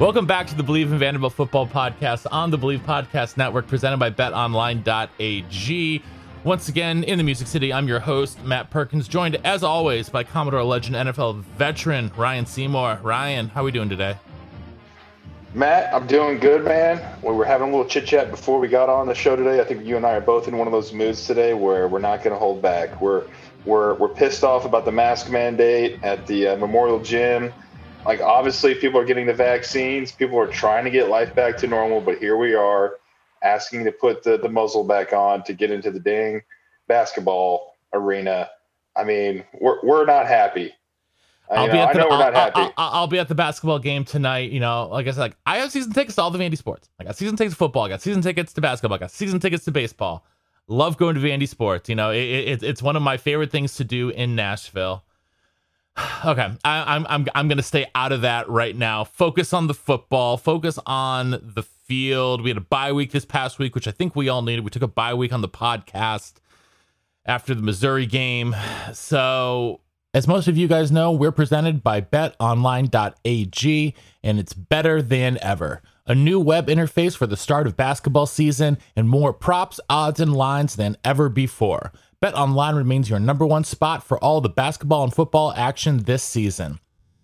Welcome back to the Bleav in Vanderbilt Football Podcast on the Bleav Podcast Network, presented by BetOnline.ag. Once again, in the Music City, I'm your host, Matt Perkins, joined as always by Commodore Legend NFL veteran Ryan Seymour. Ryan, how are we doing today? Matt, I'm doing good, man. We were having a little chit chat before we got on the show today. I think you and I are both in one of those moods today where we're not going to hold back. We're we're we're pissed off about the mask mandate at the uh, Memorial Gym like obviously people are getting the vaccines people are trying to get life back to normal but here we are asking to put the, the muzzle back on to get into the dang basketball arena i mean we're, we're not happy I'll know, be at the, I'll, I'll, I'll, be at the basketball game tonight. You know, like I said, like I have season tickets to all the Vandy sports. I got season tickets to football. I got season tickets to basketball. I got season tickets to baseball. Love going to Vandy sports. You know, it, it, it's one of my favorite things to do in Nashville. Okay, I, I'm I'm I'm gonna stay out of that right now. Focus on the football. Focus on the field. We had a bye week this past week, which I think we all needed. We took a bye week on the podcast after the Missouri game. So, as most of you guys know, we're presented by BetOnline.ag, and it's better than ever. A new web interface for the start of basketball season, and more props, odds, and lines than ever before. BetOnline remains your number one spot for all the basketball and football action this season.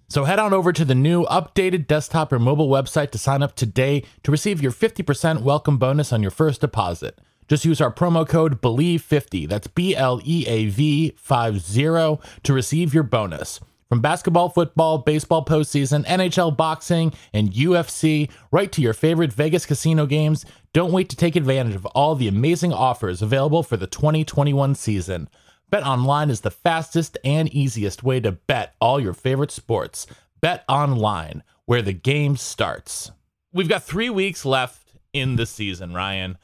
So head on over to the new updated desktop or mobile website to sign up today to receive your 50% welcome bonus on your first deposit. Just use our promo code BLEAV50, that's B L E A V 50 to receive your bonus. From basketball, football, baseball postseason, NHL boxing, and UFC, right to your favorite Vegas casino games, don't wait to take advantage of all the amazing offers available for the 2021 season. Bet online is the fastest and easiest way to bet all your favorite sports. Bet online, where the game starts. We've got three weeks left in the season, Ryan.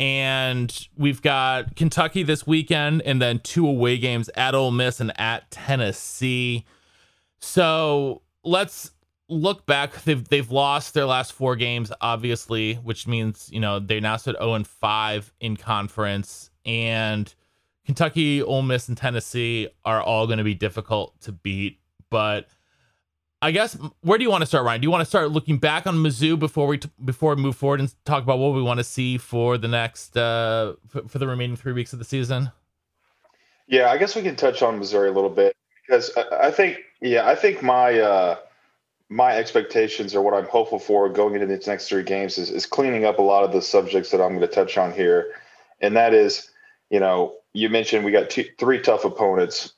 And we've got Kentucky this weekend and then two away games at Ole Miss and at Tennessee. So let's look back. They've they've lost their last four games, obviously, which means you know they now sit 0 and 5 in conference, and Kentucky, Ole Miss, and Tennessee are all going to be difficult to beat. But I guess where do you want to start, Ryan? Do you want to start looking back on Mizzou before we t- before we move forward and talk about what we want to see for the next uh, for, for the remaining three weeks of the season? Yeah, I guess we can touch on Missouri a little bit because I, I think yeah, I think my uh, my expectations or what I'm hopeful for going into these next three games is, is cleaning up a lot of the subjects that I'm going to touch on here, and that is, you know, you mentioned we got three tough opponents.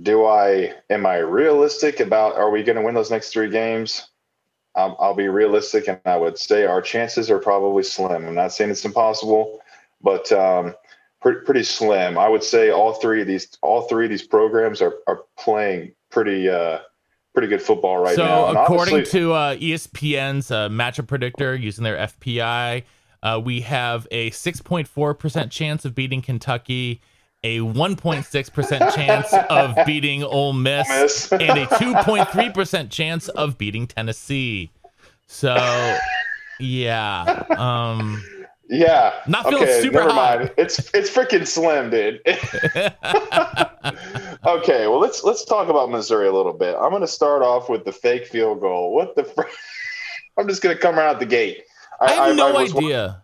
Do I am I realistic about are we going to win those next three games? I'll, I'll be realistic, and I would say our chances are probably slim. I'm not saying it's impossible, but um, pretty, pretty slim. I would say all three of these all three of these programs are are playing pretty uh, pretty good football right so now. So according to uh, ESPN's uh, matchup predictor using their FPI, uh, we have a 6.4% chance of beating Kentucky, a 1.6% chance of beating Ole Miss, Miss. and a 2.3% chance of beating Tennessee. So, yeah. Um, yeah. Not feeling okay, super never hot. mind. It's it's freaking slim, dude. okay, well let's let's talk about Missouri a little bit. I'm going to start off with the fake field goal. What the? Fr- I'm just going to come right out the gate. I, I have I, no I idea.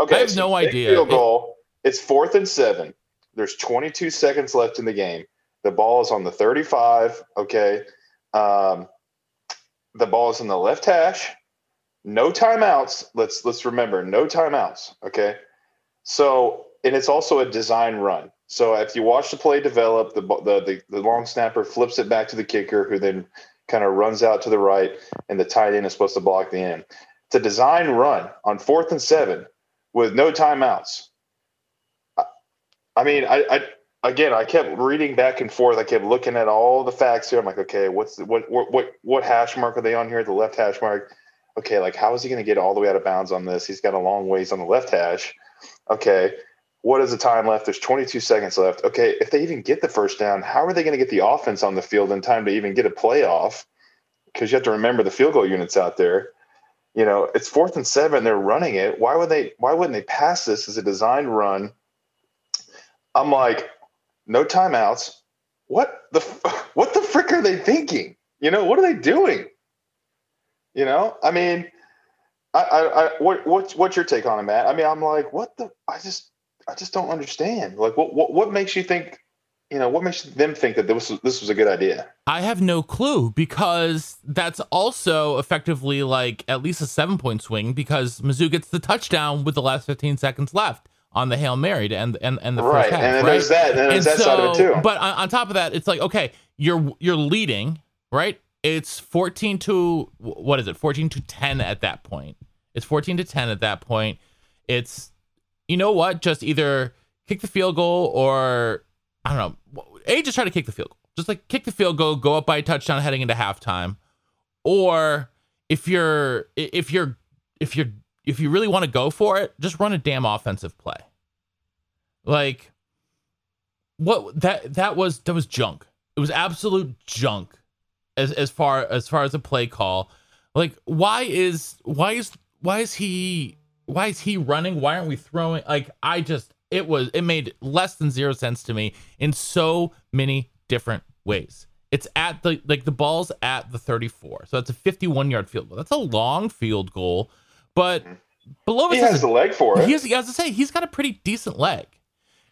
Okay, I have so no idea. Field goal. It, it's fourth and seven. There's 22 seconds left in the game. The ball is on the 35. Okay. Um, the ball is in the left hash no timeouts. Let's let's remember no timeouts. Okay, so and it's also a design run. So if you watch the play develop, the the the, the long snapper flips it back to the kicker, who then kind of runs out to the right, and the tight end is supposed to block the end. It's a design run on fourth and seven with no timeouts. I, I mean, I, I again, I kept reading back and forth. I kept looking at all the facts here. I'm like, okay, what's the, what what what what hash mark are they on here? The left hash mark. Okay, like how is he going to get all the way out of bounds on this? He's got a long ways on the left hash. Okay, what is the time left? There's 22 seconds left. Okay, if they even get the first down, how are they going to get the offense on the field in time to even get a playoff? Because you have to remember the field goal units out there. You know, it's fourth and seven. They're running it. Why would they? Why wouldn't they pass this as a design run? I'm like, no timeouts. What the what the frick are they thinking? You know, what are they doing? You know, I mean, I, I, I what what's what's your take on it, Matt? I mean, I'm like, what the? I just I just don't understand. Like, what what what makes you think? You know, what makes them think that this was this was a good idea? I have no clue because that's also effectively like at least a seven point swing because Mizzou gets the touchdown with the last 15 seconds left on the hail mary to end and and the right. first half. And then right? there's that. And there's that so, side of it too. But on, on top of that, it's like okay, you're you're leading, right? It's 14 to what is it? 14 to 10 at that point. It's 14 to 10 at that point. It's you know what? Just either kick the field goal or I don't know. A just try to kick the field goal. Just like kick the field goal, go up by a touchdown heading into halftime. Or if you're if you're if you're if you really want to go for it, just run a damn offensive play. Like what that that was that was junk. It was absolute junk as as far as far as a play call. Like why is why is why is he why is he running? Why aren't we throwing? Like I just it was it made less than zero sense to me in so many different ways. It's at the like the ball's at the 34. So that's a 51 yard field goal. That's a long field goal but mm-hmm. below he has the leg for it. He has, to say, he's got a pretty decent leg.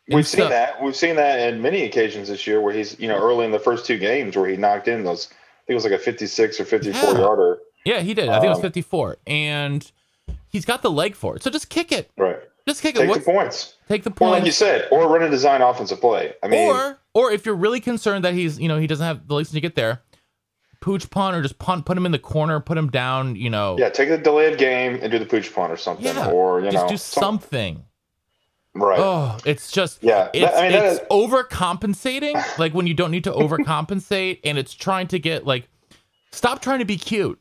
We've seen that. We've seen that in many occasions this year where he's, you know, early in the first two games where he knocked in those. I think it was like a 56 or 54 yeah. yarder. Yeah, he did. I think um, it was um, 54, and he's got the leg for it. So just kick it. Right. Just kick take it. Take the points. Take the points. Or like you said, or run a design offensive play. I mean, or or if you're really concerned that he's, you know, he doesn't have the legs to get there, pooch punt or just punt, put him in the corner, put him down, you know. Yeah, take the delayed game and do the pooch punt or something. Yeah, or, you just know, do something. Right. Oh, it's just yeah. It's, I mean, it's is... overcompensating, like when you don't need to overcompensate, and it's trying to get like, stop trying to be cute.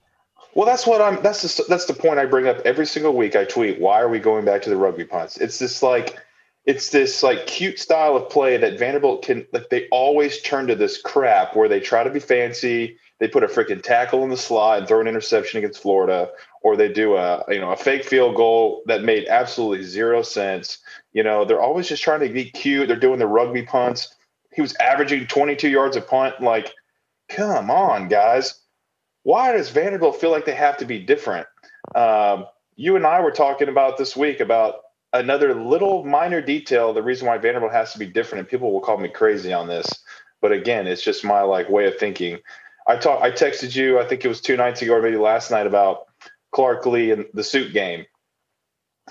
Well, that's what I'm. That's the, that's the point I bring up every single week. I tweet, "Why are we going back to the rugby punts?" It's this like, it's this like cute style of play that Vanderbilt can like. They always turn to this crap where they try to be fancy they put a freaking tackle in the slot and throw an interception against Florida, or they do a you know a fake field goal that made absolutely zero sense. You know, they're always just trying to be cute. They're doing the rugby punts. He was averaging 22 yards a punt. Like, come on, guys. Why does Vanderbilt feel like they have to be different? Um, you and I were talking about this week about another little minor detail. The reason why Vanderbilt has to be different, and people will call me crazy on this, but again, it's just my like way of thinking. I talked. I texted you. I think it was two nights ago, or maybe last night, about Clark Lea and the suit game.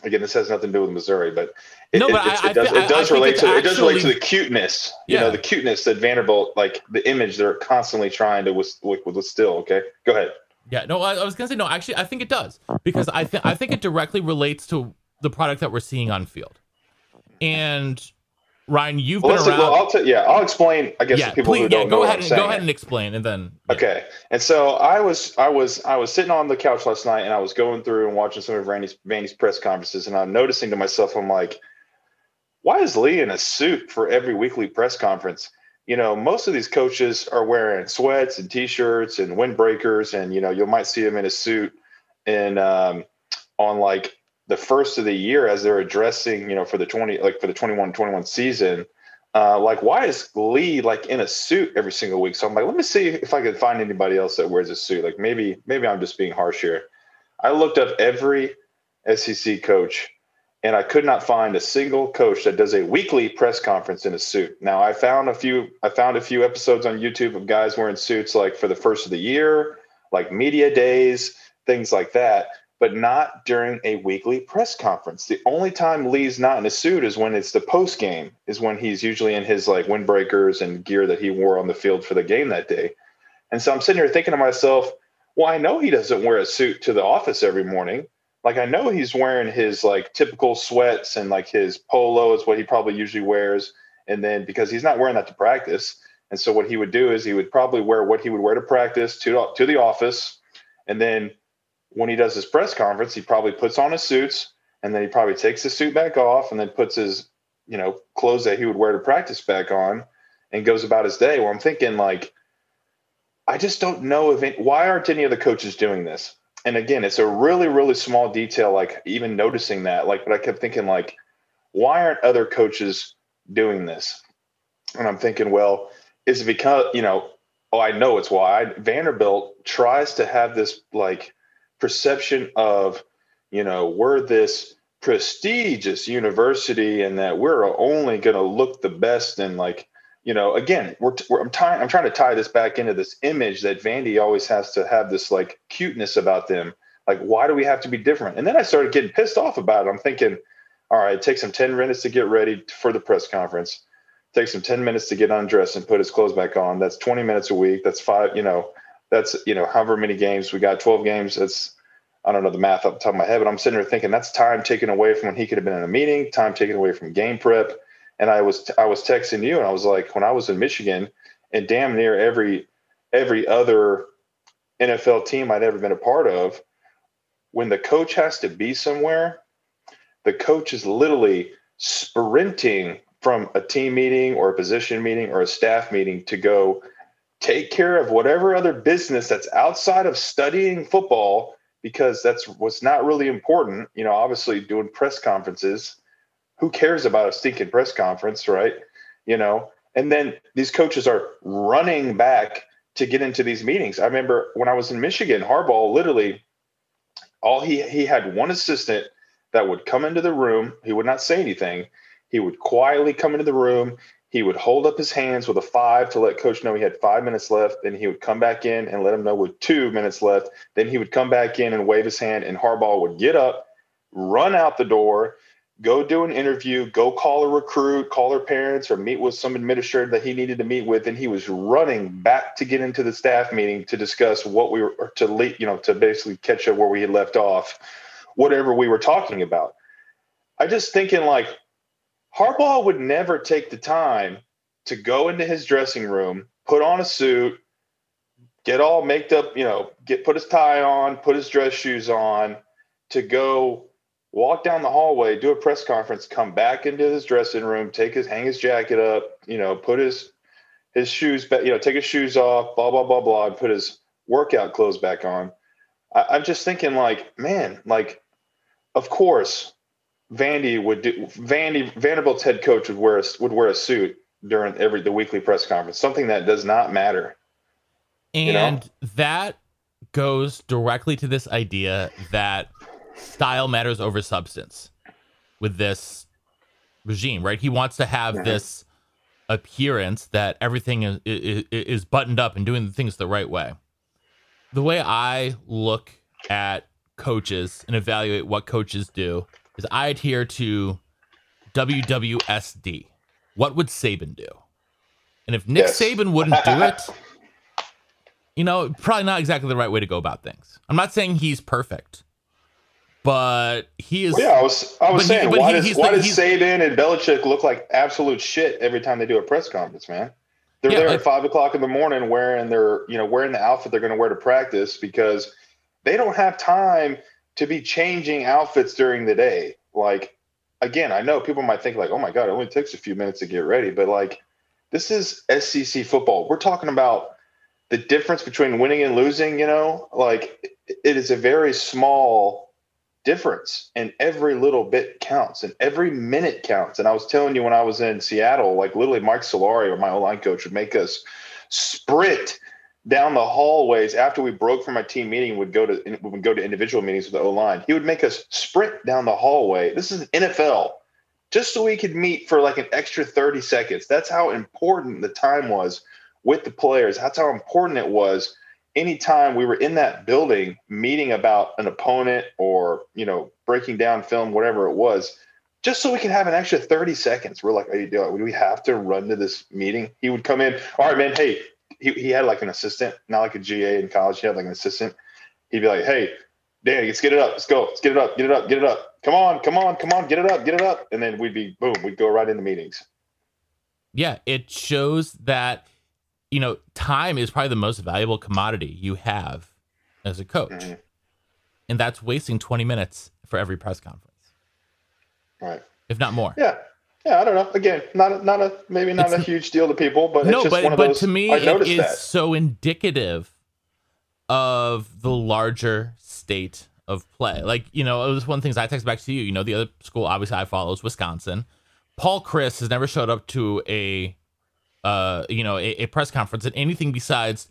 Again, this has nothing to do with Missouri, but it, no, but it, I, it, does, it does relate to actually, it does relate to the cuteness. You yeah. know, the cuteness that Vanderbilt, like the image they're constantly trying to withstill. Okay, go ahead. Yeah, no, I, I was gonna say no. Actually, I think it does because I think I think it directly relates to the product that we're seeing on field, and Ryan, you've well, been around. Well, I'll t- yeah, I'll explain. I guess yeah, people please, who don't yeah, go know ahead and, go ahead and explain, and then yeah. okay. And so I was, I was, I was sitting on the couch last night, and I was going through and watching some of Randy's, Randy's press conferences, and I'm noticing to myself, I'm like, why is Lea in a suit for every weekly press conference? You know, most of these coaches are wearing sweats and t-shirts and windbreakers, and you know, you might see him in a suit and um, on like the first of the year as they're addressing, you know, for the 20, like for the 21 21 season, uh, like, why is Lea like in a suit every single week? So I'm like, let me see if I can find anybody else that wears a suit. Like maybe, maybe I'm just being harsh here. I looked up every SEC coach and I could not find a single coach that does a weekly press conference in a suit. Now I found a few, I found a few episodes on YouTube of guys wearing suits like for the first of the year, like media days, things like that but not during a weekly press conference. The only time Lea's not in a suit is when it's the post game, is when he's usually in his like windbreakers and gear that he wore on the field for the game that day. And so I'm sitting here thinking to myself, well, I know he doesn't wear a suit to the office every morning. Like I know he's wearing his like typical sweats and like his polo is what he probably usually wears. And then because he's not wearing that to practice. And so what he would do is he would probably wear what he would wear to practice to to the office. And then when he does his press conference, he probably puts on his suits and then he probably takes the suit back off and then puts his, you know, clothes that he would wear to practice back on and goes about his day. Well, I'm thinking like, I just don't know if it, why aren't any of the coaches doing this? And again, it's a really, really small detail, like even noticing that, like, but I kept thinking like, why aren't other coaches doing this? And I'm thinking, well, is it because, you know, oh, I know it's why Vanderbilt tries to have this like perception of, you know, we're this prestigious university and that we're only going to look the best and like you know again we're, we're I'm, tying, I'm trying to tie this back into this image that vandy always has to have this like cuteness about them. Like why do we have to be different? And then i started getting pissed off about it. I'm thinking all right it takes him 10 minutes to get ready for the press conference. It takes him 10 minutes to get undressed and put his clothes back on. That's 20 minutes a week. That's five you know that's you know however many games. We got 12 games. That's I don't know the math off the top of my head, but I'm sitting there thinking that's time taken away from when he could have been in a meeting, time taken away from game prep. And I was I was texting you, and I was like, when I was in Michigan, and damn near every every other NFL team I'd ever been a part of, when the coach has to be somewhere, the coach is literally sprinting from a team meeting or a position meeting or a staff meeting to go take care of whatever other business that's outside of studying football because that's what's not really important. You know, obviously doing press conferences, who cares about a stinking press conference, right? You know, and then these coaches are running back to get into these meetings. I remember when I was in Michigan, Harbaugh literally all he he had one assistant that would come into the room. He would not say anything. He would quietly come into the room he would hold up his hands with a five to let coach know he had five minutes left. Then he would come back in and let him know with two minutes left. Then he would come back in and wave his hand, and Harbaugh would get up, run out the door, go do an interview, go call a recruit, call their parents, or meet with some administrator that he needed to meet with. And he was running back to get into the staff meeting to discuss what we were to lead, you know, to basically catch up where we had left off, whatever we were talking about. I just thinking like Harbaugh would never take the time to go into his dressing room, put on a suit, get all made up, you know, get put his tie on, put his dress shoes on, to go walk down the hallway, do a press conference, come back into his dressing room, take his hang his jacket up, you know, put his his shoes back, you know, take his shoes off, blah blah blah blah, and put his workout clothes back on. I, I'm just thinking, like, man, like, of course, Vandy would do Vandy Vanderbilt's head coach would wear a, would wear a suit during every the weekly press conference. Something that does not matter. And you know? that goes directly to this idea that style matters over substance with this regime, right? He wants to have mm-hmm. this appearance that everything is, is, is buttoned up and doing the things the right way. The way I look at coaches and evaluate what coaches do is I adhere to WWSD. What would Saban do? And if Nick yes. Saban wouldn't do it, you know, probably not exactly the right way to go about things. I'm not saying he's perfect, but he is. Well, yeah, I was. I was saying, he, why, he, does, why does Saban and Belichick look like absolute shit every time they do a press conference, man? They're yeah, there at five o'clock in the morning wearing their, you know, wearing the outfit they're going to wear to practice because they don't have time to be changing outfits during the day. Like, again, I know people might think like, oh my God, it only takes a few minutes to get ready. But like, this is SEC football. We're talking about the difference between winning and losing, you know, like it is a very small difference and every little bit counts and every minute counts. And I was telling you when I was in Seattle, like literally Mike Solari or my O line coach would make us sprint down the hallways after we broke from our team meeting would go to would go to individual meetings with the O line. He would make us sprint down the hallway. This is NFL, just so we could meet for like an extra thirty seconds. That's how important the time was with the players. That's how important it was. Anytime we were in that building meeting about an opponent or you know breaking down film, whatever it was, just so we can have an extra 30 seconds. We're like, are you doing? Do we have to run to this meeting? He would come in. All right, man. Hey, he, he had like an assistant, not like a GA in college. He had like an assistant. He'd be like, "Hey, Danny, let's get it up. Let's go. Let's get it up. Get it up. Get it up. Come on, come on, come on. Get it up. Get it up." And then we'd be boom. We'd go right into meetings. Yeah, it shows that you know time is probably the most valuable commodity you have as a coach, mm-hmm. and that's wasting twenty minutes for every press conference. Right. If not more. Yeah. Yeah, I don't know. Again, not a, not a maybe not it's, a huge deal to people, but no, but, but to me, it is that. so indicative of the larger state of play. Like you know, it was one of the things I text back to you. You know, the other school obviously I follow is Wisconsin. Paul Chryst has never showed up to a, uh, you know, a, a press conference and anything besides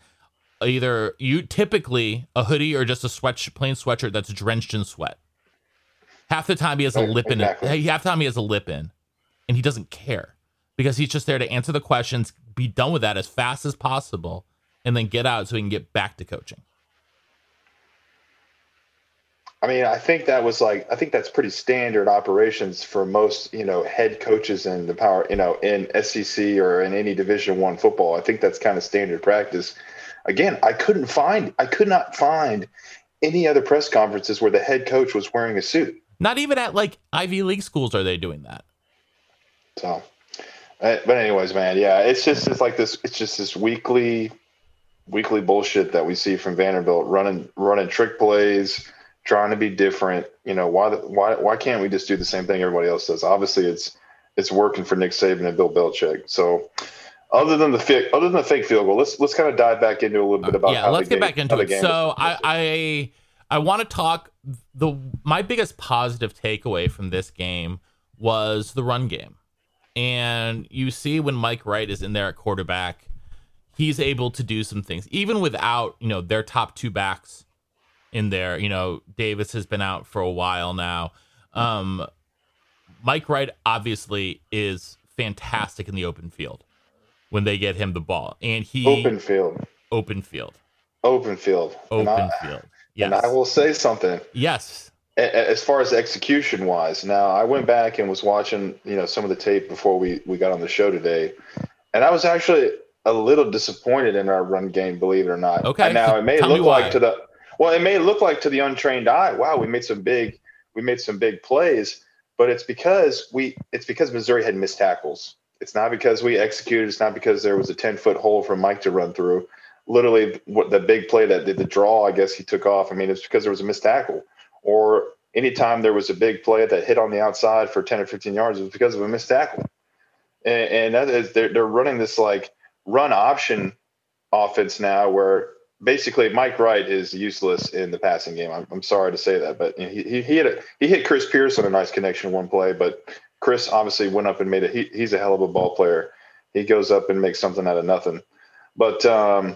either you typically a hoodie or just a sweat plain sweatshirt that's drenched in sweat. Half the time he has a lip exactly. in it. Half the time he has a lip in, and he doesn't care because he's just there to answer the questions, be done with that as fast as possible, and then get out so he can get back to coaching. I mean, I think that was like I think that's pretty standard operations for most, you know, head coaches in the power, you know, in SEC or in any Division One football. I think that's kind of standard practice. Again, I couldn't find, I could not find any other press conferences where the head coach was wearing a suit. Not even at like Ivy League schools are they doing that. So, uh, but anyways, man, yeah, it's just it's like this. It's just this weekly, weekly bullshit that we see from Vanderbilt running running trick plays, trying to be different. You know why why why can't we just do the same thing everybody else does? Obviously, it's it's working for Nick Saban and Bill Belichick. So. Other than the fake, other than the fake field goal, let's let's kind of dive back into a little bit about. Yeah, let's get game, back into it. So I, I I want to talk the my biggest positive takeaway from this game was the run game. And you see when Mike Wright is in there at quarterback, he's able to do some things even without, you know, their top two backs in there. You know, Davis has been out for a while now. Um Mike Wright obviously is fantastic in the open field when they get him the ball. And he open field. Open field. Open field. Open field. Yes. And I will say something. Yes. As far as execution wise, now I went back and was watching, you know, some of the tape before we we got on the show today, and I was actually a little disappointed in our run game, believe it or not. Okay. And now it may Tell look like to the well, it may look like to the untrained eye, wow, we made some big we made some big plays, but it's because we it's because Missouri had missed tackles. It's not because we executed. It's not because there was a ten foot hole for Mike to run through literally what the big play that did the draw, I guess he took off. I mean, it's because there was a missed tackle, or anytime there was a big play that hit on the outside for 10 or 15 yards, it was because of a missed tackle. And, and that is, they're, they're running this like run option offense now where basically Mike Wright is useless in the passing game. I'm, I'm sorry to say that, but he, he, hit a, he hit Chris Pierce on a nice connection one play, but Chris obviously went up and made it. He, he's a hell of a ball player. He goes up and makes something out of nothing. But um,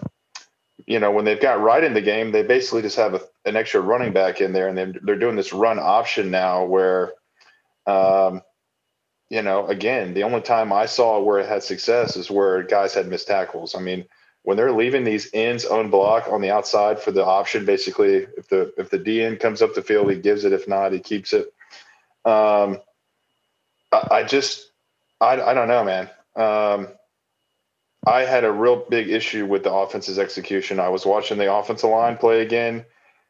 you know, when they've got Wright in the game, they basically just have a, an extra running back in there, and they're, they're doing this run option now where, um, you know, again, the only time I saw where it had success is where guys had missed tackles. I mean, when they're leaving these ends unblocked on the outside for the option, basically, if the if the DN comes up the field, he gives it. If not, he keeps it. Um, I, I just, I, I don't know, man. Um, I had a real big issue with the offense's execution. I was watching the offensive line play again.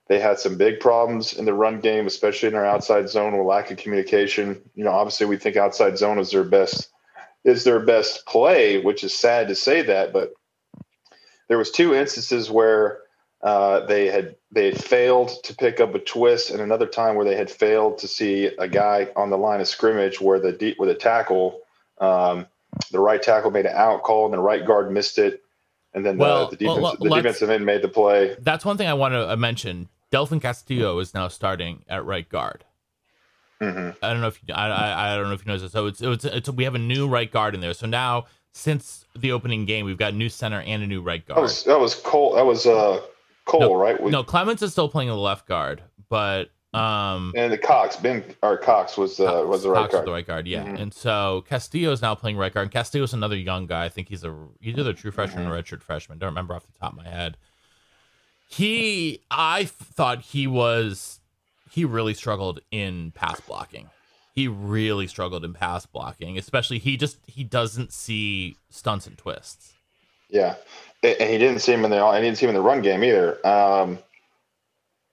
They had some big problems in the run game, especially in our outside zone with lack of communication. You know, obviously we think outside zone is their best is their best play, which is sad to say that, but there was two instances where uh, they had they had failed to pick up a twist, and another time where they had failed to see a guy on the line of scrimmage where the deep with a tackle um, the right tackle made an out call, and the right guard missed it, and then well, the, the, defense, well, the defensive end made the play. That's one thing I want to uh, mention. Delfin Castillo is now starting at right guard. Mm-hmm. I don't know if you, I, I, I don't know if you know this. So it's, it's it's we have a new right guard in there. So now since the opening game, we've got a new center and a new right guard. That was that was Cole. That was uh Cole, no, right? We, no, Clements is still playing the left guard, but um, and the Cox, Ben or Cox was uh, Cox, was the right Cox guard. the right guard, yeah. Mm-hmm. And so Castillo is now playing right guard. And Castillo is another young guy. I think he's a he's either a true freshman mm-hmm. or redshirt freshman. Don't remember off the top of my head. He, I thought he was, he really struggled in pass blocking. He really struggled in pass blocking, especially he just he doesn't see stunts and twists. Yeah, and he didn't see him in the. I didn't see him in the run game either. Um,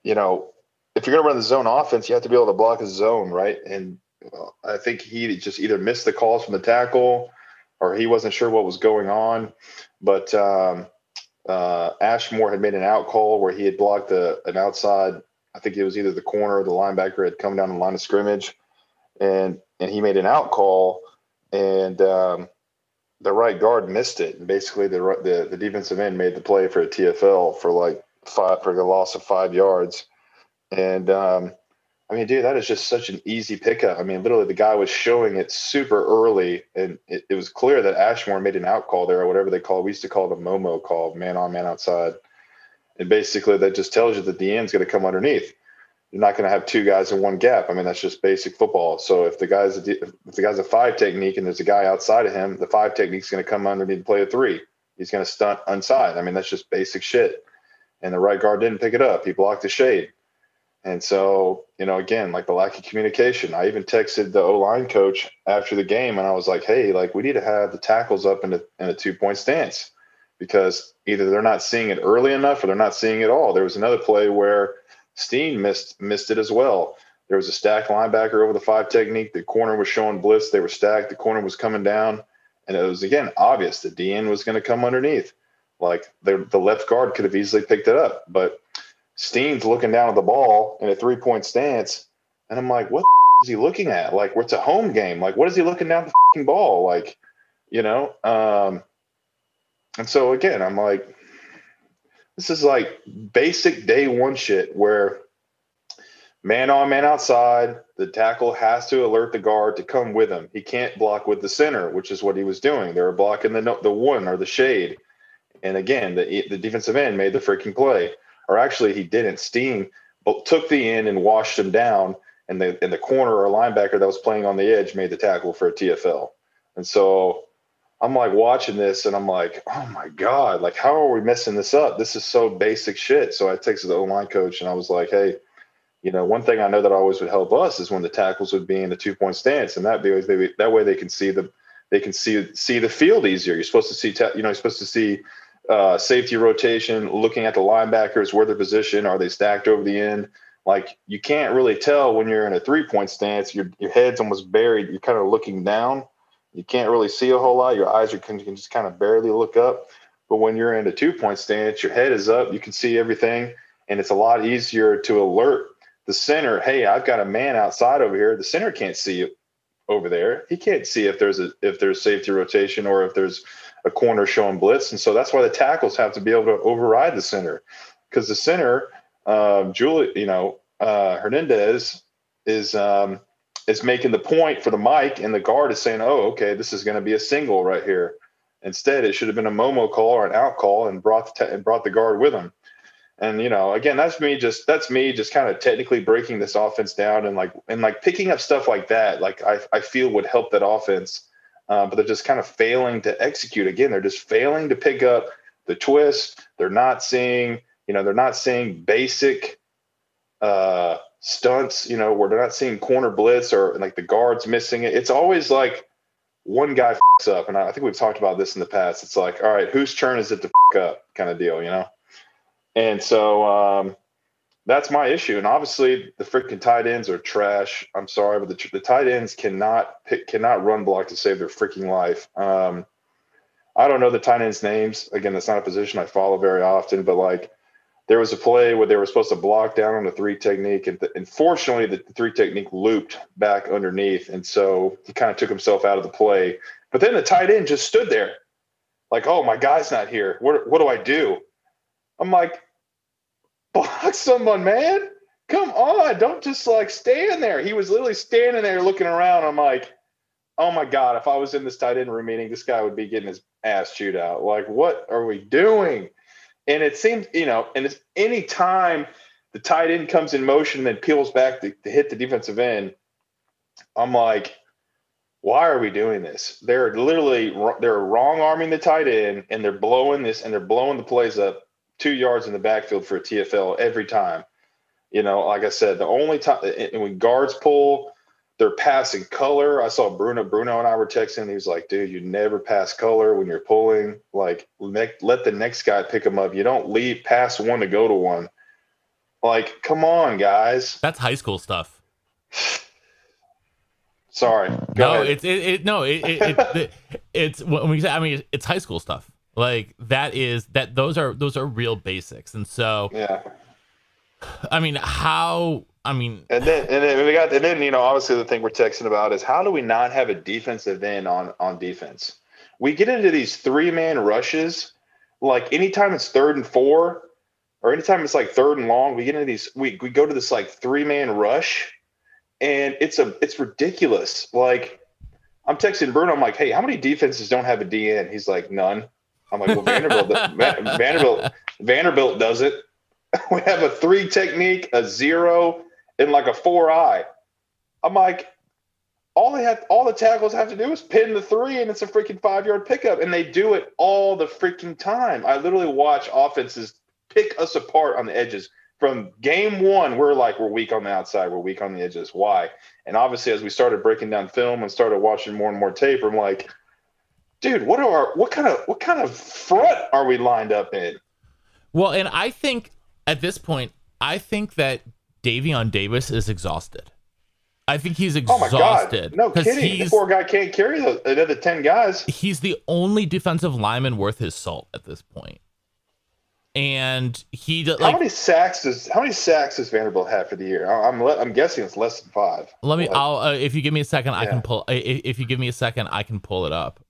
you know, if you're going to run the zone offense, you have to be able to block a zone, right? And I think he just either missed the calls from the tackle or he wasn't sure what was going on. But um, uh, Ashmore had made an out call where he had blocked a, an outside. I think it was either the corner or the linebacker had come down the line of scrimmage, and and he made an out call, and um, the right guard missed it, and basically the, the the defensive end made the play for a TFL for like five for the loss of five yards, and um, I mean, dude, that is just such an easy pickup. I mean, literally, the guy was showing it super early, and it, it was clear that Ashmore made an out call there, or whatever they call. It. We used to call it a Momo call, man on, man outside, and basically that just tells you that the end's going to come underneath. You're not going to have two guys in one gap. I mean, that's just basic football. So if the guy's a, if the guy's a five technique and there's a guy outside of him, the five technique is going to come underneath and play a three. He's going to stunt inside. I mean, that's just basic shit. And the right guard didn't pick it up. He blocked the shade. And so, you know, again, like the lack of communication. I even texted the O line coach after the game and I was like, hey, like we need to have the tackles up in a, in a two point stance because either they're not seeing it early enough or they're not seeing it all. There was another play where Steen missed missed it as well. There was a stacked linebacker over the five technique. The corner was showing blitz. They were stacked. The corner was coming down. And it was, again, obvious the DN was going to come underneath. Like the, the left guard could have easily picked it up. But Steen's looking down at the ball in a three point stance, and I'm like, what is he looking at? Like, what's a home game? Like, what is he looking down the ball? Like, you know. Um, and so again, I'm like, this is like basic day one shit where man on, man outside, the tackle has to alert the guard to come with him. He can't block with the center, which is what he was doing. They were blocking the the one or the shade. And again, the the defensive end made the freaking play or actually he didn't. Steen took the end and washed him down, and the and the corner or linebacker that was playing on the edge made the tackle for a TFL. And so I'm like watching this, and I'm like, oh my god, like how are we messing this up? This is so basic shit. So I texted the O line coach, and I was like, hey. You know, one thing I know that always would help us is when the tackles would be in a two point stance, and that be that way they can see the they can see see the field easier. You're supposed to see, you know, you're supposed to see uh, safety rotation, looking at the linebackers, where they're positioned, are they stacked over the end? Like you can't really tell when you're in a three point stance. Your your head's almost buried. You're kind of looking down. You can't really see a whole lot. Your eyes are can, can just kind of barely look up. But when you're in a two point stance, your head is up. You can see everything, and it's a lot easier to alert the center. Hey, I've got a man outside over here. The center can't see over there. He can't see if there's a if there's safety rotation or if there's a corner showing blitz. And so that's why the tackles have to be able to override the center because the center, um, Julie, you know, uh, Hernandez is um, is making the point for the mic, and the guard is saying, "Oh, okay, this is going to be a single right here." Instead, it should have been a Momo call or an out call, and brought the te- and brought the guard with him. And you know, again, that's me just that's me just kind of technically breaking this offense down and like and like picking up stuff like that. Like I I feel would help that offense uh, but they're just kind of failing to execute. Again, they're just failing to pick up the twist. They're not seeing, you know, they're not seeing basic uh, stunts, you know, where they're not seeing corner blitz or like the guards missing it. It's always like one guy f up, and I think we've talked about this in the past. It's like, all right, whose turn is it to f up, kind of deal, you know. And so, um, that's my issue. And obviously, the freaking tight ends are trash. I'm sorry, but the, the tight ends cannot pick, cannot run block to save their freaking life. Um, I don't know the tight ends' names. Again, that's not a position I follow very often. But like, there was a play where they were supposed to block down on the three technique, and unfortunately, the three technique looped back underneath, and so he kind of took himself out of the play. But then the tight end just stood there, like, "Oh, my guy's not here. What what do I do?" I'm like, block someone, man. Come on. Don't just like stand there. He was literally standing there looking around. I'm like, oh my God, if I was in this tight end room meeting, this guy would be getting his ass chewed out. Like, what are we doing? And it seems, you know, and it's any time the tight end comes in motion and then peels back to, to hit the defensive end, I'm like, why are we doing this? They're literally they're wrong arming the tight end and they're blowing this and they're blowing the plays up two yards in the backfield for a TFL every time. You know, like I said, the only time when guards pull, they're passing color. I saw Bruno. Bruno and I were texting. He was like, "Dude, you never pass color when you're pulling. Like, let, let the next guy pick them up. You don't leave past one to go to one. Like, come on, guys. That's high school stuff. Sorry. Go no, it's it, it no it, it, it it's when we say I mean it's high school stuff. Like that is that those are those are real basics, and so yeah. I mean, how I mean, and then and then we got and then you know obviously the thing we're texting about is how do we not have a defensive end on on defense? We get into these three man rushes, like anytime it's third and four, or anytime it's like third and long, we get into these we we go to this like three man rush, and it's a it's ridiculous. Like I'm texting Bruno, I'm like, hey, how many defenses don't have a DN? He's like, none. I'm like, well, Vanderbilt, Vanderbilt, Vanderbilt does it. we have a three technique, a zero, in like a four eye. I'm like, all they have, all the tackles have to do is pin the three, and it's a freaking five yard pickup, and they do it all the freaking time. I literally watch offenses pick us apart on the edges. From game one, we're like, we're weak on the outside, we're weak on the edges. Why? And obviously, as we started breaking down film and started watching more and more tape, I'm like, dude, what are what kind of what kind of front are we lined up in? Well, and I think at this point, I think that Daevion Davis is exhausted. I think he's exhausted. Oh my god! No kidding. The poor guy can't carry the another ten guys. He's the only defensive lineman worth his salt at this point. And he like, how many sacks does how many sacks does Vanderbilt have for the year? I'm I'm guessing it's less than five. Let me. Like, I'll uh, if you give me a second, yeah. I can pull. If you give me a second, I can pull it up.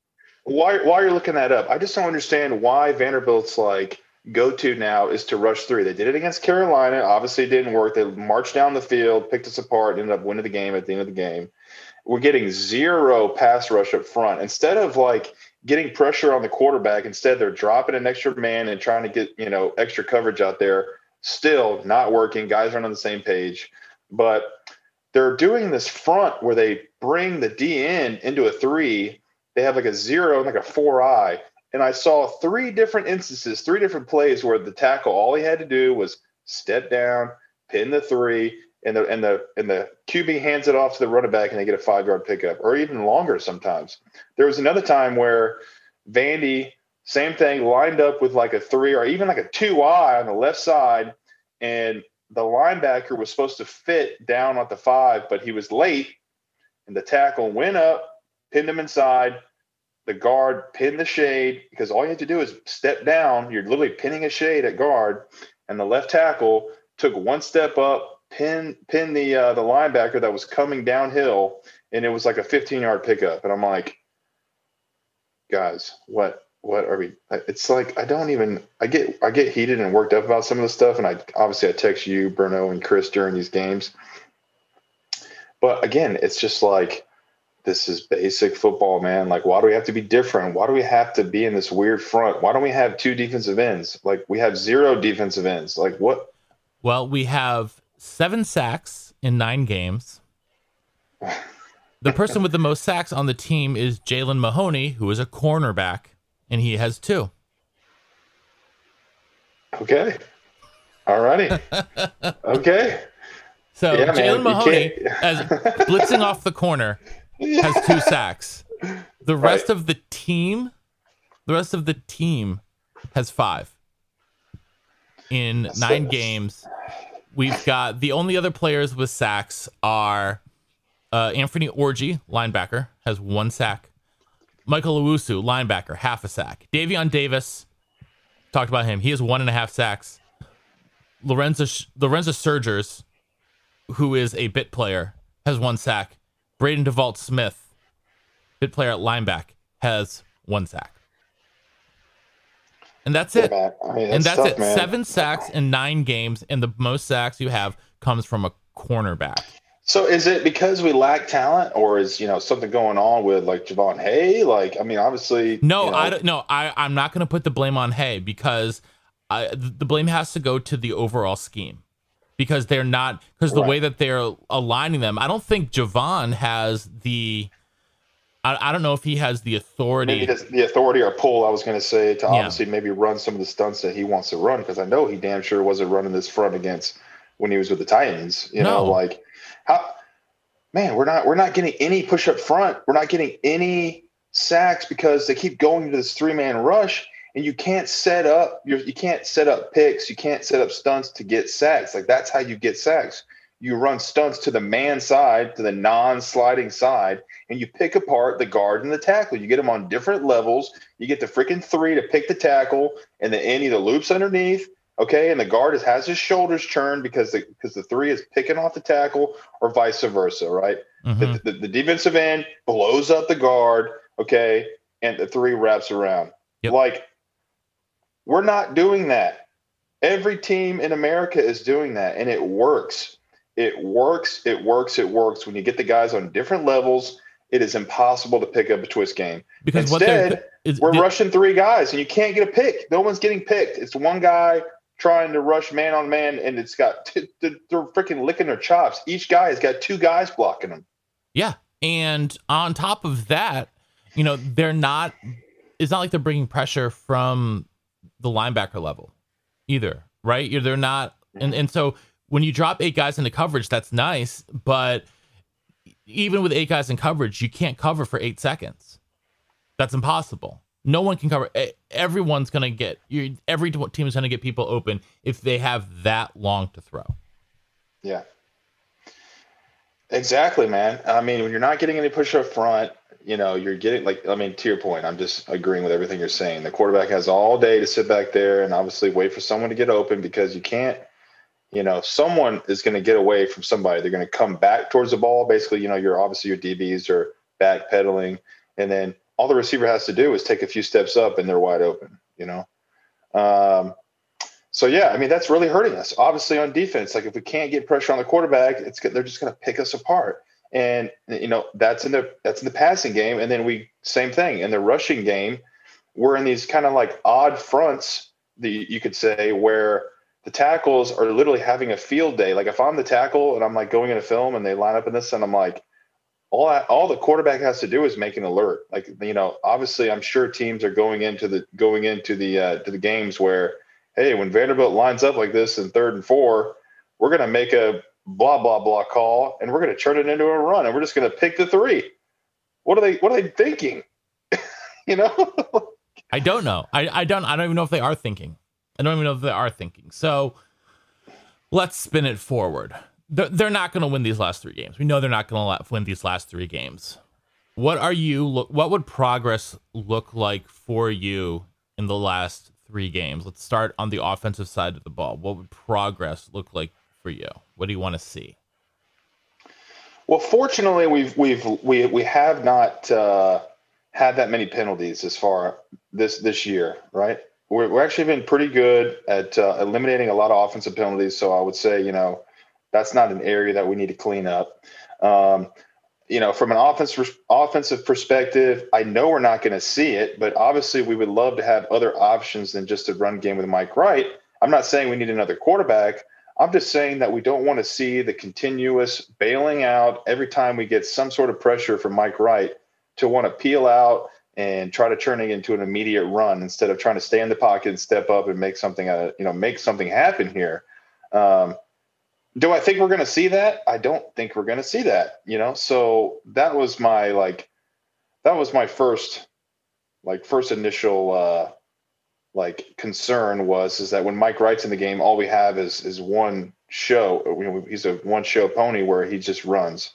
Why while you're looking that up, I just don't understand why Vanderbilt's like go to now is to rush three. They did it against Carolina. Obviously, it didn't work. They marched down the field, picked us apart, ended up winning the game at the end of the game. We're getting zero pass rush up front. Instead of like getting pressure on the quarterback, instead they're dropping an extra man and trying to get, you know, extra coverage out there. Still not working. Guys aren't on the same page. But they're doing this front where they bring the D DN into a three. They have like a zero and like a four eye and I saw three different instances, three different plays where the tackle all he had to do was step down, pin the three, and the and the and the QB hands it off to the running back and they get a five yard pickup, or even longer sometimes. There was another time where Vandy, same thing, lined up with like a three or even like a two eye on the left side, and the linebacker was supposed to fit down at the five, but he was late, and the tackle went up, pinned him inside, the guard pin the shade because all you have to do is step down. You're literally pinning a shade at guard, and the left tackle took one step up, pin pin the uh, the linebacker that was coming downhill, and it was like a 15 yard pickup. And I'm like, guys, what what are we? It's like I don't even. I get I get heated and worked up about some of the stuff, and I obviously I text you, Bruno, and Chris during these games. But again, it's just like this is basic football, man. Like, why do we have to be different? Why do we have to be in this weird front? Why don't we have two defensive ends? Like, we have zero defensive ends. Like, what? Well, we have seven sacks in nine games. the person with the most sacks on the team is Jalen Mahoney, who is a cornerback, and he has two. Okay. All righty. okay. So yeah, Jalyn Mahoney, as blitzing off the corner, has two sacks. The rest right. of the team, the rest of the team has five. In nine games, we've got the only other players with sacks are uh, Anthony Orji, linebacker, has one sack. Michael Owusu, linebacker, half a sack. Daevion Davis, talked about him. He has one and a half sacks. Lorenzo Lorenzo Surgers, who is a bit player, has one sack. Braden DeVault Smith, bit player at lineback, has one sack. And that's it. I mean, and that's tough, it. Man. Seven sacks in nine games, and the most sacks you have comes from a cornerback. So is it because we lack talent, or is you know something going on with like Jovan Haye? Like, I mean, obviously, no, you know, I don't. No, I I'm not going to put the blame on Haye because I, the blame has to go to the overall scheme because they're not because the right. way that they're aligning them. I don't think Jovan has the. I, I don't know if he has the authority. Maybe the authority or pull. I was going to say to obviously yeah. maybe run some of the stunts that he wants to run because I know he damn sure wasn't running this front against when he was with the Titans. You no. know, like how man, we're not we're not getting any push up front. We're not getting any sacks because they keep going to this three man rush, and you can't set up your you can't set up picks, you can't set up stunts to get sacks. Like that's how you get sacks. You run stunts to the man side, to the non-sliding side, and you pick apart the guard and the tackle. You get them on different levels. You get the freaking three to pick the tackle, and the end either loops underneath Okay, and the guard is, has his shoulders turned because the because the three is picking off the tackle, or vice versa, right? Mm-hmm. The, the, the, defensive end blows up the guard, okay, and the three wraps around. Yep. Like we're not doing that. Every team in America is doing that, and it works. It works. It works. It works. When you get the guys on different levels, it is impossible to pick up a twist game. Because instead, is, we're rushing three guys, and you can't get a pick. No one's getting picked. It's one guy trying to rush man on man, and it's got t- they're freaking licking their chops. Each guy has got two guys blocking them. Yeah, and on top of that, you know they're not. It's not like they're bringing pressure from the linebacker level either, right? You they're not, and and so when you drop eight guys into coverage, that's nice, but even with eight guys in coverage, you can't cover for eight seconds. That's impossible. No one can cover. Everyone's gonna get. Every team is gonna get people open if they have that long to throw. Yeah. Exactly, man. I mean, when you're not getting any push up front, you know, you're getting like. I mean, to your point, I'm just agreeing with everything you're saying. The quarterback has all day to sit back there and obviously wait for someone to get open because you can't. You know, someone is going to get away from somebody. They're going to come back towards the ball. Basically, you know, you're obviously your DBs are backpedaling, and then all the receiver has to do is take a few steps up and they're wide open, you know? Um, so yeah, I mean, that's really hurting us obviously on defense. Like if we can't get pressure on the quarterback, it's they're just going to pick us apart. And you know, that's in the, that's in the passing game. And then we, same thing in the rushing game, we're in these kind of like odd fronts that you could say where the tackles are literally having a field day. Like if I'm the tackle and I'm like going in a film and they line up in this and I'm like, all I, all the quarterback has to do is make an alert. Like you know, obviously, I'm sure teams are going into the going into the uh, to the games where, hey, when Vanderbilt lines up like this in third and four, we're going to make a blah blah blah call, and we're going to turn it into a run, and we're just going to pick the three. What are they? What are they thinking? you know. I don't know. I, I don't. I don't even know if they are thinking. I don't even know if they are thinking. So let's spin it forward they're not going to win these last three games. We know they're not going to win these last three games. What are you? What would progress look like for you in the last three games? Let's start on the offensive side of the ball. What would progress look like for you? What do you want to see? Well, fortunately, we've we've we we have not uh, had that many penalties as far this this year, right? We're, we're actually been pretty good at uh, eliminating a lot of offensive penalties. So I would say, you know, that's not an area that we need to clean up. Um, you know, from an offense, offensive perspective, I know we're not going to see it, but obviously we would love to have other options than just a run game with Mike Wright. I'm not saying we need another quarterback. I'm just saying that we don't want to see the continuous bailing out every time we get some sort of pressure from Mike Wright to want to peel out and try to turn it into an immediate run instead of trying to stay in the pocket and step up and make something, uh, you know, make something happen here. Um, do I think we're going to see that? I don't think we're going to see that, you know? So that was my, like, that was my first, like, first initial, uh, like concern was is that when Mike Wright's in the game, all we have is is one show. He's a one show pony where he just runs.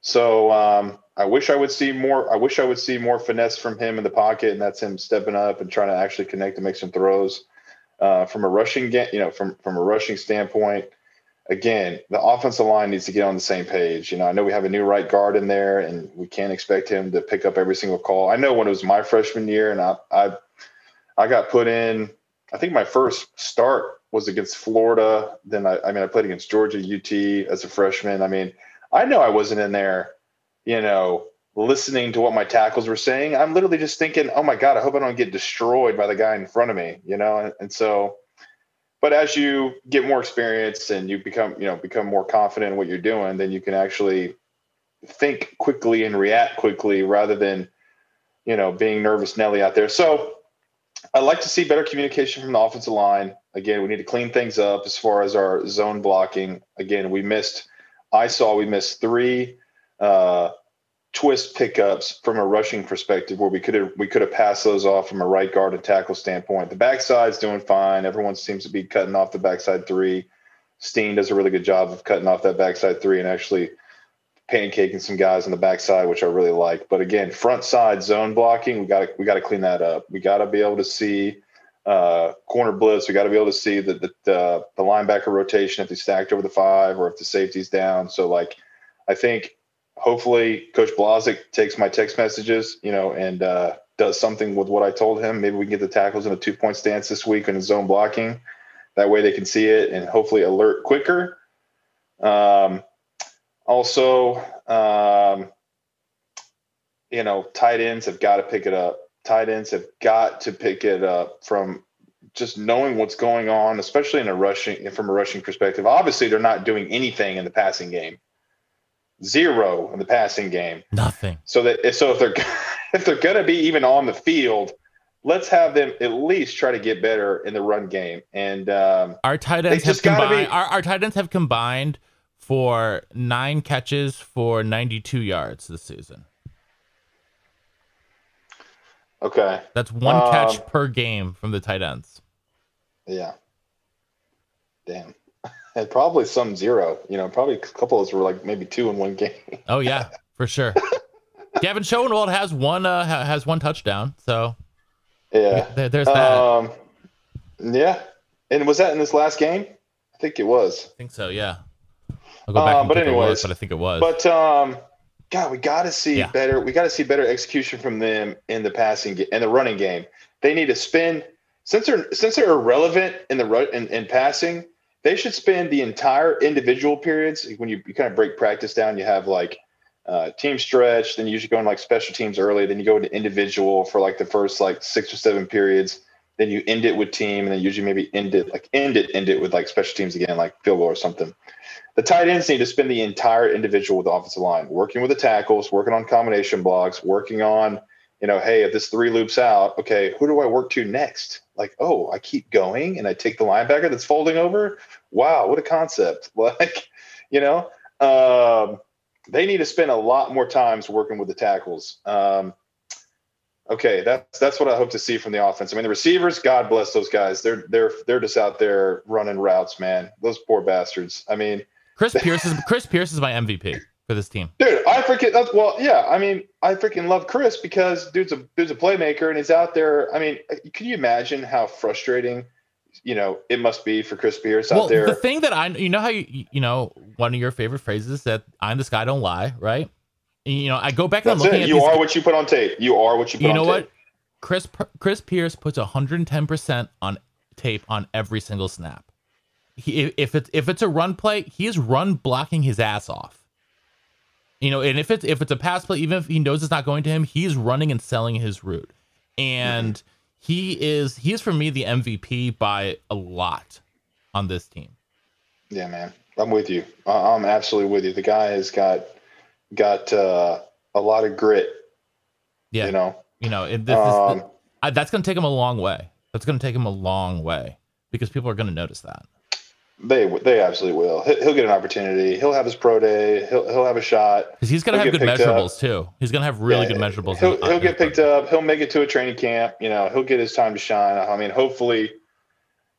So um, I wish I would see more. I wish I would see more finesse from him in the pocket, and that's him stepping up and trying to actually connect and make some throws. Uh, from a rushing, you know, from from a rushing standpoint, again, the offensive line needs to get on the same page. You know, I know we have a new right guard in there, and we can't expect him to pick up every single call. I know when it was my freshman year, and I I, I got put in. I think my first start was against Florida. Then I, I mean, I played against Georgia, UT as a freshman. I mean, I know I wasn't in there, you know, listening to what my tackles were saying. I'm literally just thinking, oh my god, I hope I don't get destroyed by the guy in front of me. You know, and, and so but as you get more experience and you become you know become more confident in what you're doing then you can actually think quickly and react quickly rather than you know being nervous nelly out there so i'd like to see better communication from the offensive line again we need to clean things up as far as our zone blocking again we missed i saw we missed three uh, twist pickups from a rushing perspective where we could have we could have passed those off from a right guard and tackle standpoint. The backside's doing fine. Everyone seems to be cutting off the backside three. Steen does a really good job of cutting off that backside three and actually pancaking some guys on the backside, which I really like. But again, front side zone blocking, we got to we got to clean that up. We got to be able to see uh, corner blitz. We got to be able to see the the, the the linebacker rotation if they stacked over the five or if the safety's down. So like, I think hopefully Coach Blazek takes my text messages, you know, and uh, does something with what I told him. Maybe we can get the tackles in a two point stance this week in zone blocking. That way they can see it and hopefully alert quicker. Um, also, um, you know, tight ends have got to pick it up. Tight ends have got to pick it up from just knowing what's going on, especially in a rushing from a rushing perspective. Obviously, they're not doing anything in the passing game. Zero in the passing game. Nothing. So that so if they're if they're going to be even on the field, let's have them at least try to get better in the run game. And um, our tight ends have combined. Be, our, our tight ends have combined for nine catches for 92 yards this season. Okay. That's one um, catch per game from the tight ends. Yeah. Damn. And probably some zero. You know, probably a couple of those were like maybe two in one game. oh yeah, for sure. Gavin Schoenwald has one uh has one touchdown, so yeah, there, there's that. Um, yeah, and was that in this last game? I think it was. I think so. Yeah. I'll go back uh, but anyways, was, but I think it was. But um, God, we got to see yeah. better. We got to see better execution from them in the passing and the running game. They need to spend since they're since they're irrelevant in the in, in passing. They should spend the entire individual periods when you, you kind of break practice down. You have like uh, team stretch, then you usually go in like special teams early, then you go into individual for like the first like six or seven periods. Then you end it with team, and then usually maybe end it like end it end it with like special teams again, like field goal or something. The tight ends need to spend the entire individual with the offensive line, working with the tackles, working on combination blocks, working on, you know, hey, if this three loops out, okay, who do I work to next? Like, oh, I keep going and I take the linebacker that's folding over. Wow, what a concept! Like, you know, um, they need to spend a lot more times working with the tackles. Um, okay, that's that's what I hope to see from the offense. I mean, the receivers, God bless those guys. They're they're they're just out there running routes, man. Those poor bastards. I mean, Chris Pierce is Chris Pierce is my MVP for this team. Dude, I freaking that's well, yeah. I mean, I freaking love Chris because dude's a dude's a playmaker and he's out there. I mean, can you imagine how frustrating, you know, it must be for Chris Pierce out there? The thing that I, you know, how you, you know, one of your favorite phrases is that "I'm this guy, don't lie," right? You know, I go back and I'm looking it. at you these, are what you put on tape. You are what you put. On tape. You know what? Chris Chris Pierce puts 110 percent on tape on every single snap he, if it's if it's a run play, he is run blocking his ass off. You know, and if it's if it's a pass play, even if he knows it's not going to him, he's running and selling his route. And mm-hmm. he is he is for me the MVP by a lot on this team. Yeah, man, I'm with you. I'm absolutely with you. The guy has got got uh, a lot of grit. Yeah, you know, you know, it, this, um, this, I, that's going to take him a long way. That's going to take him a long way because people are going to notice that. They they absolutely will. He'll get an opportunity. He'll have his pro day. He'll he'll have a shot. Because he's gonna he'll have good measurables up. too. He's gonna have really yeah, good measurables. He'll, he'll get picked up. He'll make it to a training camp. You know, he'll get his time to shine. I mean, hopefully,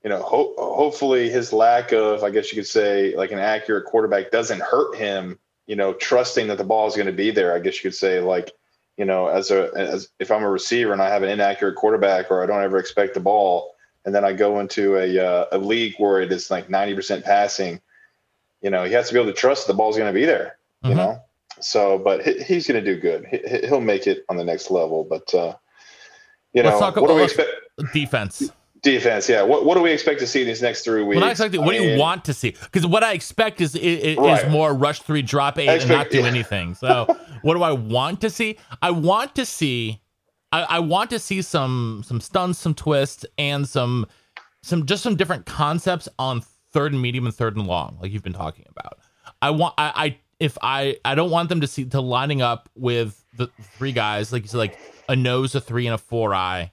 you know, ho- hopefully his lack of, I guess you could say, like an accurate quarterback doesn't hurt him. You know, trusting that the ball is going to be there. I guess you could say, like, you know, as a as if I'm a receiver and I have an inaccurate quarterback or I don't ever expect the ball and then I go into a uh, a league where it is like ninety percent passing, you know, he has to be able to trust the ball's going to be there. Mm-hmm. You know, so but he, he's going to do good. He, will make it on the next level. But uh, you know, what do we expect? Defense. Defense, yeah. What what do we expect to see in these next three weeks? What, I what do you want to see? Because what I expect is is, right. is more rush three, drop eight, expect, and not do yeah. anything. So what do I want to see? I want to see I, I want to see some some stunts, some twists, and some some just some different concepts on third and medium and third and long, like you've been talking about. I want I, I if I I don't want them to see to lining up with the three guys like you said like a nose, a three, and a four eye,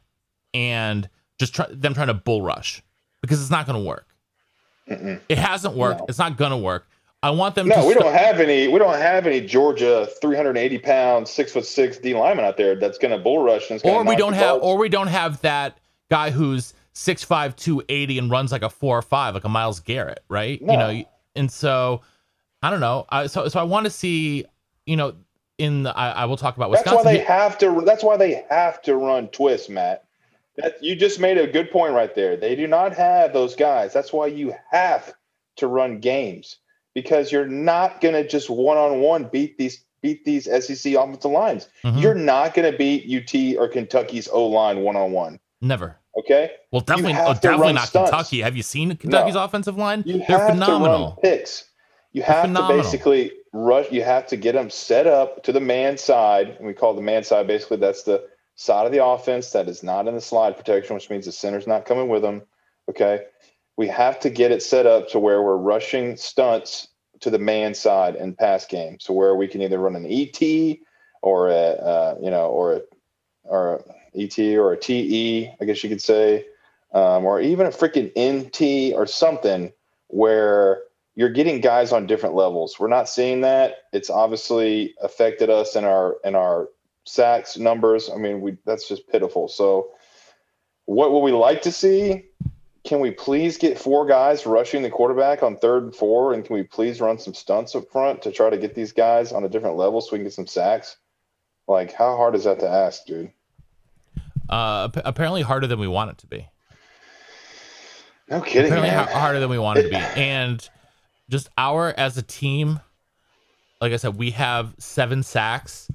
and just try, them trying to bull rush because it's not going to work. Mm-mm. It hasn't worked. No. It's not going to work. I want them. No, we st- don't have any. We don't have any Georgia 380 pound, six foot six D lineman out there that's going to bull rush. And or we don't have, or we don't have that guy who's six five two eighty and runs like a four or five, like a Myles Garrett, right? No. You know, and so I don't know. I, so so I want to see, you know, in the, I, I will talk about Wisconsin. That's why they have to. That's why they have to run twist, Matt. That you just made a good point right there. They do not have those guys. That's why you have to run games because you're not going to just one on one beat these beat these SEC offensive lines. Mm-hmm. You're not going to beat UT or Kentucky's O line one on one. Never. Okay. Well, definitely, oh, definitely not stunts. Kentucky. Have you seen Kentucky's no. offensive line? You They're phenomenal. picks. You have to basically rush. You have to get them set up to the man side. And we call the man side basically that's the side of the offense that is not in the slide protection, which means the center's not coming with them. Okay. We have to get it set up to where we're rushing stunts to the man side in pass game. So where we can either run an ET or a uh, you know or a or a ET or a TE, I guess you could say, um, or even a freaking NT or something where you're getting guys on different levels. We're not seeing that. It's obviously affected us in our in our sacks numbers. I mean, we that's just pitiful. So, what would we like to see? Can we please get four guys rushing the quarterback on third and four, and can we please run some stunts up front to try to get these guys on a different level so we can get some sacks? Like, how hard is that to ask, dude? Uh, apparently harder than we want it to be. No kidding. Apparently man. harder than we want it to be, and just our as a team. Like I said, we have seven sacks.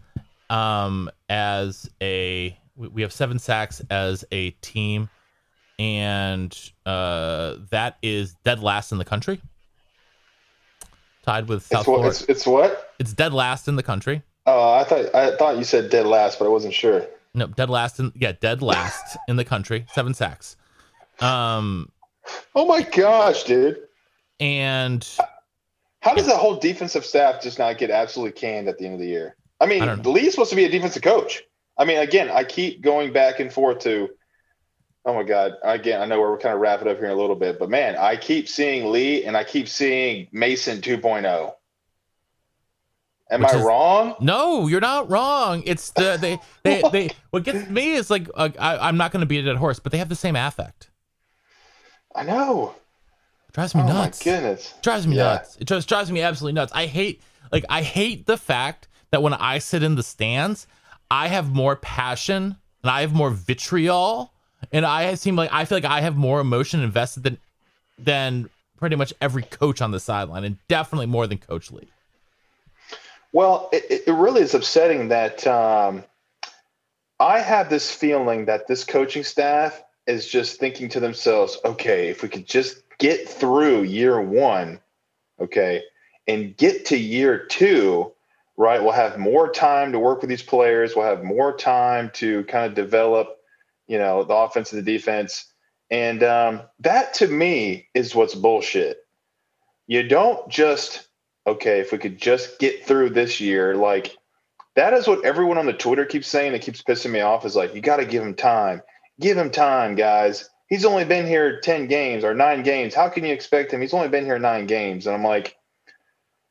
Um, as a we have seven sacks as a team, and uh, that is dead last in the country. Tied with South it's what, Florida. It's, it's what? It's dead last in the country. Oh, I thought I thought you said dead last, but I wasn't sure. No, dead last in yeah, dead last in the country. Seven sacks. Um. Oh my gosh, dude. And how does the whole defensive staff just not get absolutely canned at the end of the year? I mean, I Lea's supposed to be a defensive coach. I mean, again, I keep going back and forth to. Oh my God! Again, I know we're kind of wrapping up here in a little bit, but man, I keep seeing Lea and I keep seeing Mason 2.0. Am Which I is, wrong? No, you're not wrong. It's the they they they. What gets me is like uh, I, am not going to beat a dead horse, but they have the same affect. I know. It drives me oh nuts. My goodness, it drives me yeah. nuts. It just drives me absolutely nuts. I hate like I hate the fact that when I sit in the stands, I have more passion and I have more vitriol, and I seem like I feel like I have more emotion invested than than pretty much every coach on the sideline, and definitely more than Coach Lea. Well, it, it really is upsetting that um, I have this feeling that this coaching staff is just thinking to themselves, okay, if we could just get through year one, okay, and get to year two, right, we'll have more time to work with these players. We'll have more time to kind of develop, you know, the offense and the defense. And um, that to me is what's bullshit. You don't just okay, if we could just get through this year, like that is what everyone on the Twitter keeps saying. It keeps pissing me off. Is like you got to give him time. Give him time, guys. He's only been here ten games or nine games. How can you expect him? He's only been here nine games, and I'm like,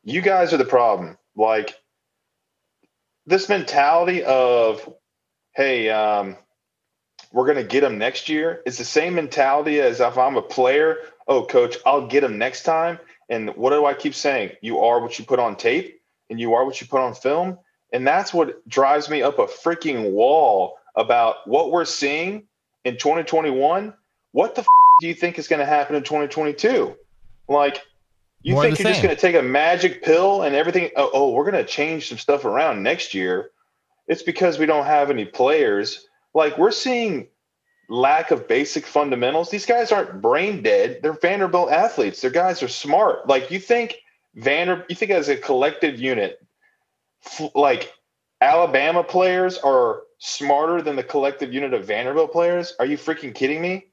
you guys are the problem. Like this mentality of, hey, um, we're going to get them next year. It's the same mentality as if I'm a player. Oh, coach, I'll get them next time. And what do I keep saying? You are what you put on tape and you are what you put on film. And that's what drives me up a freaking wall about what we're seeing in 2021. What the f- do you think is going to happen in 2022? Like, you More think you're same. just going to take a magic pill and everything? Oh, oh we're going to change some stuff around next year. It's because we don't have any players. Like, we're seeing lack of basic fundamentals. These guys aren't brain dead. They're Vanderbilt athletes. Their guys are smart. Like you think Vander, you think as a collective unit, like Alabama players are smarter than the collective unit of Vanderbilt players? Are you freaking kidding me?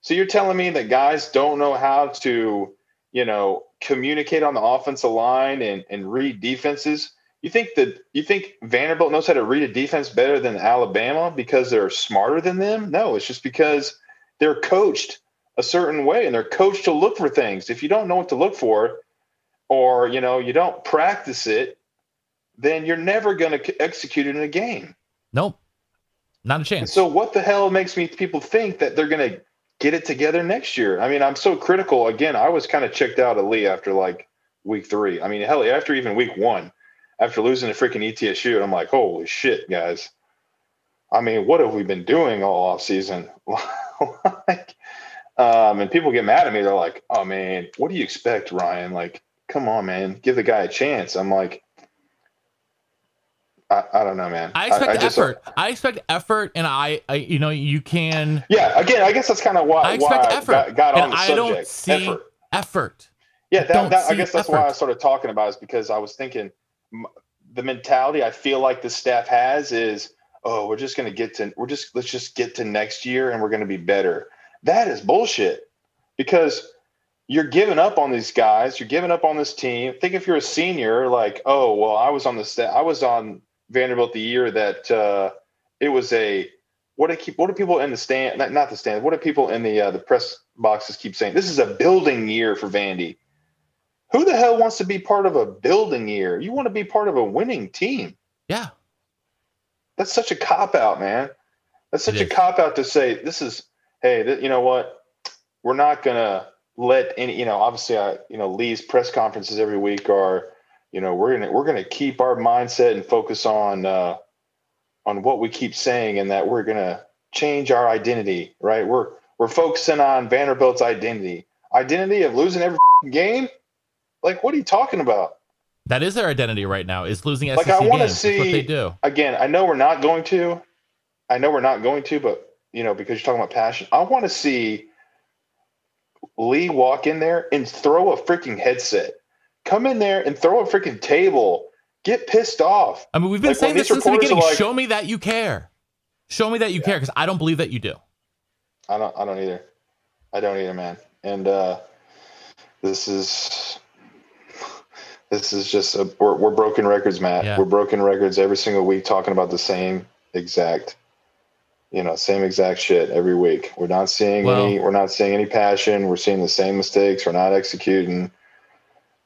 So you're telling me that guys don't know how to, you know, communicate on the offensive line and, and read defenses? You think that you think Vanderbilt knows how to read a defense better than Alabama because they're smarter than them? No, it's just because they're coached a certain way and they're coached to look for things. If you don't know what to look for, or you know you don't practice it, then you're never going to execute it in a game. Nope, not a chance. And so what the hell makes me people think that they're going to get it together next year? I mean, I'm so critical. Again, I was kind of checked out of Lea after like week three. I mean, hell, after even week one, after losing to freaking ETSU, and I'm like, holy shit, guys. I mean, what have we been doing all off season? like, um, and people get mad at me. They're like, "Oh man, what do you expect, Ryan? Like, come on, man, give the guy a chance." I'm like, I, I don't know, man. I expect I, I just, effort. I expect effort, and I, I, you know, you can. Yeah, again, I guess that's kind of why I expect why effort. got, got on the subject. I don't see effort. effort. Yeah, that, that I guess that's effort. why I started talking about is because I was thinking the mentality I feel like the staff has is, oh, we're just going to get to, we're just let's just get to next year and we're going to be better. That is bullshit because you're giving up on these guys. You're giving up on this team. Think if you're a senior, like, oh, well, I was on the staff. I was on Vanderbilt the year that uh, it was a what do keep what do people in the stand not, not the stand what do people in the uh, the press boxes keep saying this is a building year for Vandy who the hell wants to be part of a building year? You want to be part of a winning team. Yeah. That's such a cop out, man. That's such a cop out to say this is hey, th- you know what? We're not going to let any, you know, obviously I, you know, Lea's press conferences every week are, you know, we're to we're to keep our mindset and focus on uh on what we keep saying and that we're going to change our identity, right? We're we're focusing on Vanderbilt's identity. Identity of losing every game? Like, what are you talking about? That is their identity right now. Is losing SEC like I want to see what they do. Again, I know we're not going to. I know we're not going to, but you know, because you're talking about passion, I want to see Lea walk in there and throw a freaking headset. Come in there and throw a freaking table. Get pissed off. I mean, we've been like, saying this since the beginning. Like, Show me that you care. Show me that you yeah. care, because I don't believe that you do. I don't. I don't either. I don't either, man. And uh, this is this is just a, we're, we're broken records, Matt. Yeah. We're broken records every single week, talking about the same exact, you know, same exact shit every week. We're not seeing well, any. We're not seeing any passion. We're seeing the same mistakes. We're not executing.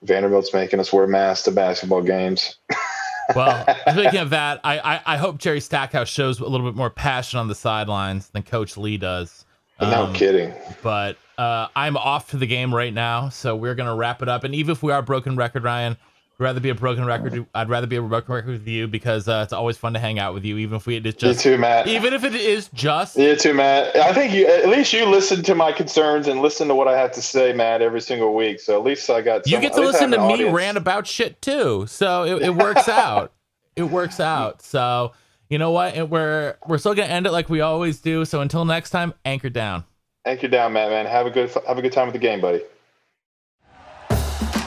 Vanderbilt's making us wear masks to basketball games. well, speaking of that, I, I, I hope Jerry Stackhouse shows a little bit more passion on the sidelines than Coach Lea does. Um, no kidding. But uh, I'm off to the game right now, so we're gonna wrap it up. And even if we are broken record, Ryan, rather be a broken record. I'd rather be a broken record with you because uh, it's always fun to hang out with you, even if we it's just you too, Matt. Even if it is just you too, Matt. I think you at least you listen to my concerns and listen to what I have to say, Matt, every single week. So at least I got. Some, you get to listen to me audience. rant about shit too, so it, it works out. It works out. So you know what? We're we're still gonna end it like we always do. So until next time, anchor down. Anchor down, Matt. Man, have a good have a good time with the game, buddy.